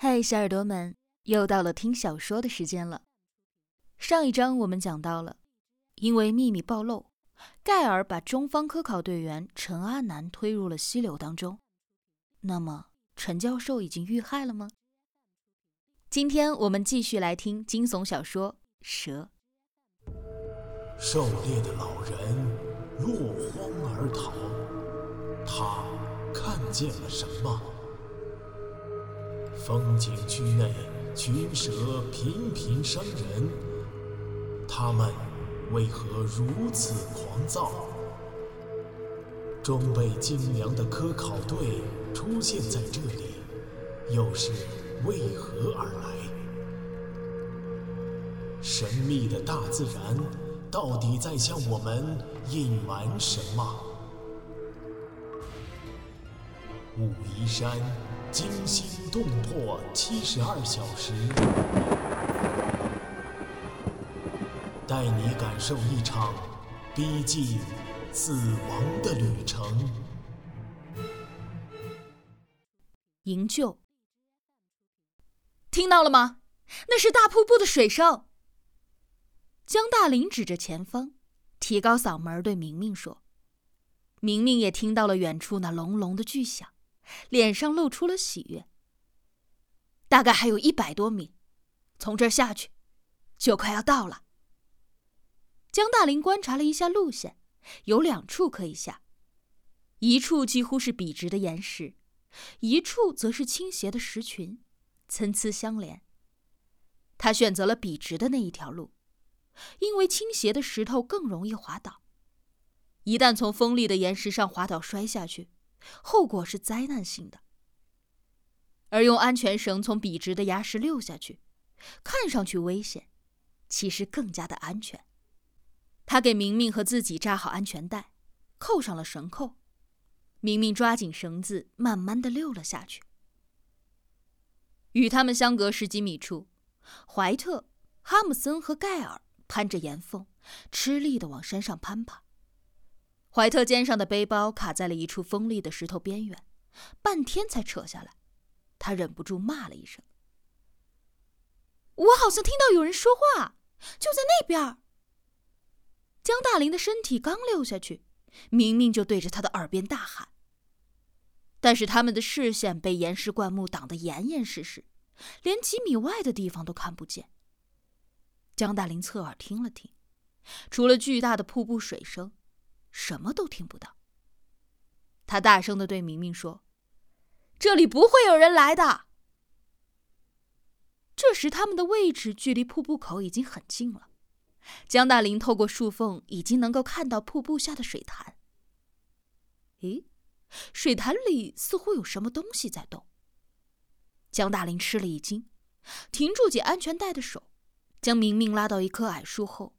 嗨，小耳朵们，又到了听小说的时间了。上一章我们讲到了，因为秘密暴露，盖尔把中方科考队员陈阿南推入了溪流当中。那么，陈教授已经遇害了吗？今天我们继续来听惊悚小说《蛇》。狩猎的老人落荒而逃，他看见了什么？风景区内群蛇频频伤人，它们为何如此狂躁？装备精良的科考队出现在这里，又是为何而来？神秘的大自然到底在向我们隐瞒什么？武夷山。惊心动魄七十二小时，带你感受一场逼近死亡的旅程。营救，听到了吗？那是大瀑布的水声。江大林指着前方，提高嗓门对明明说：“明明也听到了远处那隆隆的巨响。”脸上露出了喜悦。大概还有一百多米，从这儿下去，就快要到了。江大林观察了一下路线，有两处可以下，一处几乎是笔直的岩石，一处则是倾斜的石群，参差相连。他选择了笔直的那一条路，因为倾斜的石头更容易滑倒，一旦从锋利的岩石上滑倒摔下去。后果是灾难性的，而用安全绳从笔直的崖石溜下去，看上去危险，其实更加的安全。他给明明和自己扎好安全带，扣上了绳扣。明明抓紧绳子，慢慢的溜了下去。与他们相隔十几米处，怀特、哈姆森和盖尔攀着岩缝，吃力的往山上攀爬。怀特肩上的背包卡在了一处锋利的石头边缘，半天才扯下来。他忍不住骂了一声：“我好像听到有人说话，就在那边。”江大林的身体刚溜下去，明明就对着他的耳边大喊。但是他们的视线被岩石灌木挡得严严实实，连几米外的地方都看不见。江大林侧耳听了听，除了巨大的瀑布水声。什么都听不到。他大声的对明明说：“这里不会有人来的。”这时，他们的位置距离瀑布口已经很近了。江大林透过树缝，已经能够看到瀑布下的水潭。咦，水潭里似乎有什么东西在动。江大林吃了一惊，停住解安全带的手，将明明拉到一棵矮树后，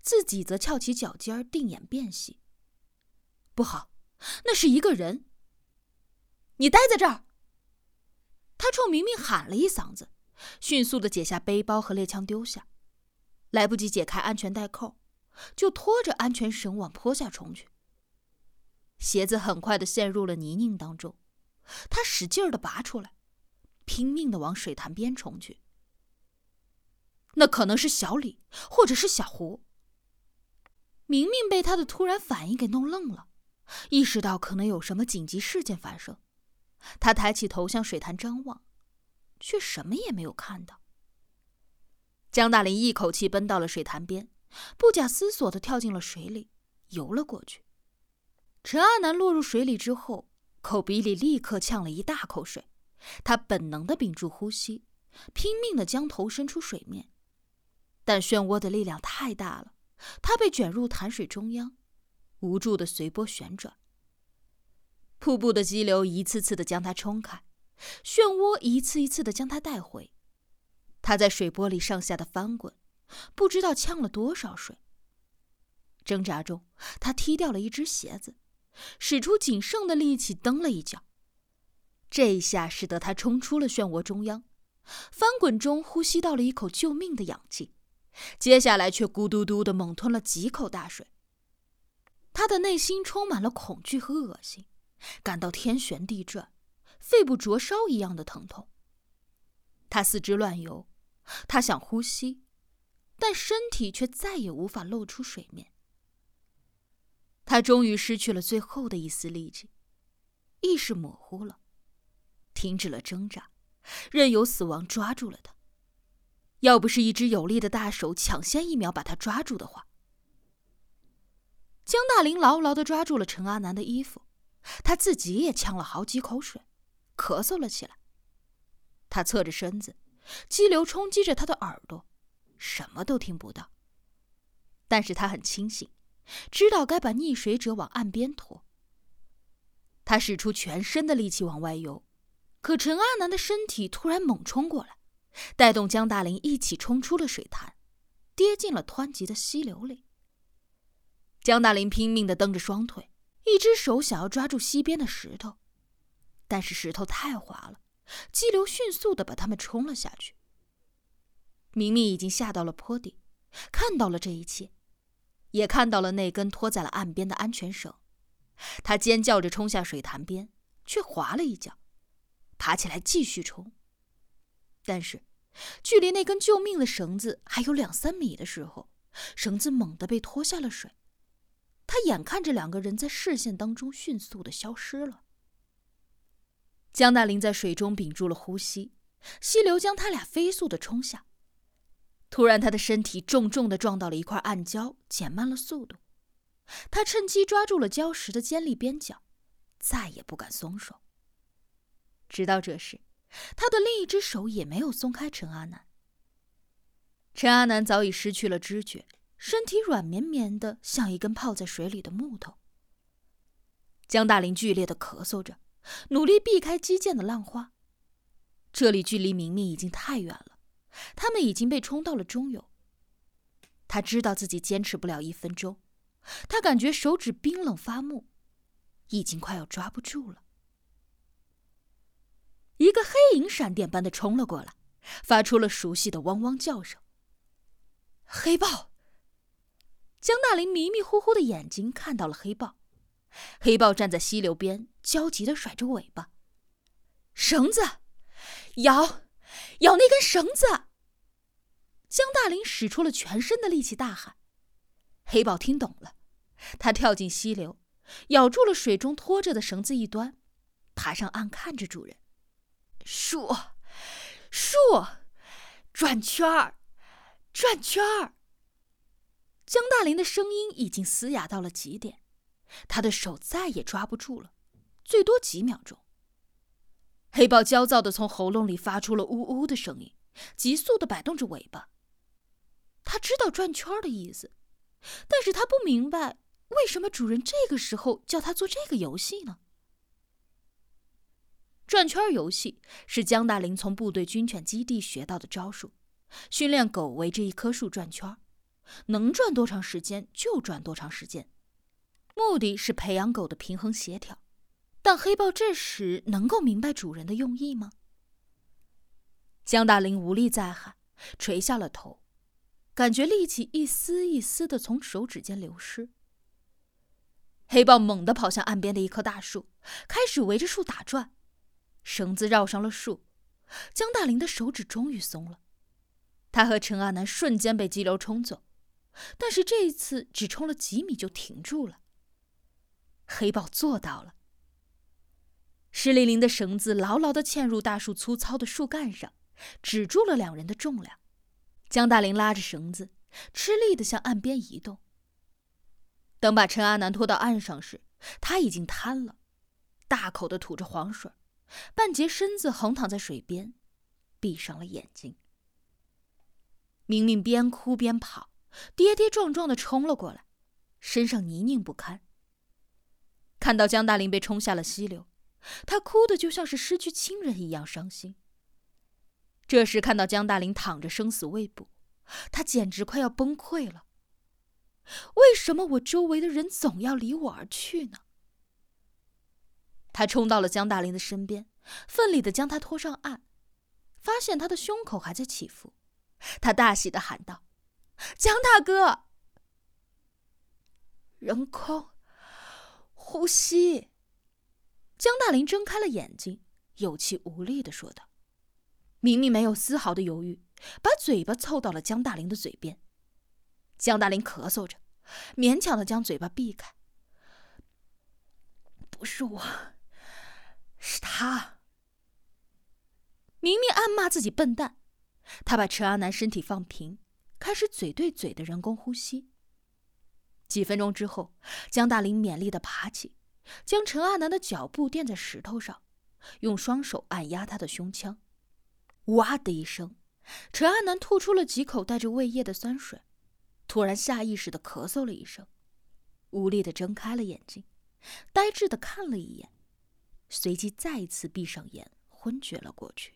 自己则翘起脚尖，定眼辨析。不好，那是一个人。你待在这儿。他冲明明喊了一嗓子，迅速的解下背包和猎枪丢下，来不及解开安全带扣，就拖着安全绳往坡下冲去。鞋子很快的陷入了泥泞当中，他使劲的拔出来，拼命的往水潭边冲去。那可能是小李，或者是小胡。明明被他的突然反应给弄愣了。意识到可能有什么紧急事件发生，他抬起头向水潭张望，却什么也没有看到。江大林一口气奔到了水潭边，不假思索的跳进了水里，游了过去。陈阿南落入水里之后，口鼻里立刻呛了一大口水，他本能的屏住呼吸，拼命的将头伸出水面，但漩涡的力量太大了，他被卷入潭水中央。无助的随波旋转，瀑布的激流一次次的将他冲开，漩涡一次一次的将他带回。他在水波里上下的翻滚，不知道呛了多少水。挣扎中，他踢掉了一只鞋子，使出仅剩的力气蹬了一脚。这一下使得他冲出了漩涡中央，翻滚中呼吸到了一口救命的氧气，接下来却咕嘟嘟的猛吞了几口大水。他的内心充满了恐惧和恶心，感到天旋地转，肺部灼烧一样的疼痛。他四肢乱游，他想呼吸，但身体却再也无法露出水面。他终于失去了最后的一丝力气，意识模糊了，停止了挣扎，任由死亡抓住了他。要不是一只有力的大手抢先一秒把他抓住的话，江大林牢牢的抓住了陈阿南的衣服，他自己也呛了好几口水，咳嗽了起来。他侧着身子，激流冲击着他的耳朵，什么都听不到。但是他很清醒，知道该把溺水者往岸边拖。他使出全身的力气往外游，可陈阿南的身体突然猛冲过来。带动江大林一起冲出了水潭，跌进了湍急的溪流里。江大林拼命的蹬着双腿，一只手想要抓住溪边的石头，但是石头太滑了，激流迅速的把他们冲了下去。明明已经下到了坡底，看到了这一切，也看到了那根拖在了岸边的安全绳。他尖叫着冲下水潭边，却滑了一跤，爬起来继续冲。但是，距离那根救命的绳子还有两三米的时候，绳子猛地被拖下了水。他眼看着两个人在视线当中迅速的消失了。江大林在水中屏住了呼吸，溪流将他俩飞速的冲下。突然，他的身体重重的撞到了一块暗礁，减慢了速度。他趁机抓住了礁石的尖利边角，再也不敢松手。直到这时。他的另一只手也没有松开陈阿南。陈阿南早已失去了知觉，身体软绵绵的，像一根泡在水里的木头。江大林剧烈的咳嗽着，努力避开激溅的浪花。这里距离明明已经太远了，他们已经被冲到了中游。他知道自己坚持不了一分钟，他感觉手指冰冷发木，已经快要抓不住了。一个黑影闪电般的冲了过来，发出了熟悉的汪汪叫声。黑豹。江大林迷迷糊糊的眼睛看到了黑豹，黑豹站在溪流边，焦急的甩着尾巴。绳子，咬，咬那根绳子！江大林使出了全身的力气大喊。黑豹听懂了，他跳进溪流，咬住了水中拖着的绳子一端，爬上岸看着主人。树，树，转圈儿，转圈儿。江大林的声音已经嘶哑到了极点，他的手再也抓不住了，最多几秒钟。黑豹焦躁的从喉咙里发出了呜呜的声音，急速的摆动着尾巴。他知道转圈的意思，但是他不明白为什么主人这个时候叫他做这个游戏呢？转圈游戏是江大林从部队军犬基地学到的招数，训练狗围着一棵树转圈，能转多长时间就转多长时间，目的是培养狗的平衡协调。但黑豹这时能够明白主人的用意吗？江大林无力再喊，垂下了头，感觉力气一丝一丝的从手指间流失。黑豹猛地跑向岸边的一棵大树，开始围着树打转。绳子绕上了树，江大林的手指终于松了。他和陈阿南瞬间被激流冲走，但是这一次只冲了几米就停住了。黑豹做到了。湿淋淋的绳子牢牢的嵌入大树粗糙的树干上，止住了两人的重量。江大林拉着绳子，吃力的向岸边移动。等把陈阿南拖到岸上时，他已经瘫了，大口的吐着黄水。半截身子横躺在水边，闭上了眼睛。明明边哭边跑，跌跌撞撞的冲了过来，身上泥泞不堪。看到江大林被冲下了溪流，他哭得就像是失去亲人一样伤心。这时看到江大林躺着生死未卜，他简直快要崩溃了。为什么我周围的人总要离我而去呢？他冲到了江大林的身边，奋力的将他拖上岸，发现他的胸口还在起伏，他大喜的喊道：“江大哥！”人空，呼吸。江大林睁开了眼睛，有气无力的说道：“明明没有丝毫的犹豫，把嘴巴凑到了江大林的嘴边。江大林咳嗽着，勉强的将嘴巴避开。不是我，是他。明明暗骂自己笨蛋，他把陈阿南身体放平，开始嘴对嘴的人工呼吸。几分钟之后，江大林勉力的爬起，将陈阿南的脚步垫在石头上，用双手按压他的胸腔。哇的一声，陈阿南吐出了几口带着胃液的酸水，突然下意识的咳嗽了一声，无力的睁开了眼睛，呆滞的看了一眼，随即再一次闭上眼，昏厥了过去。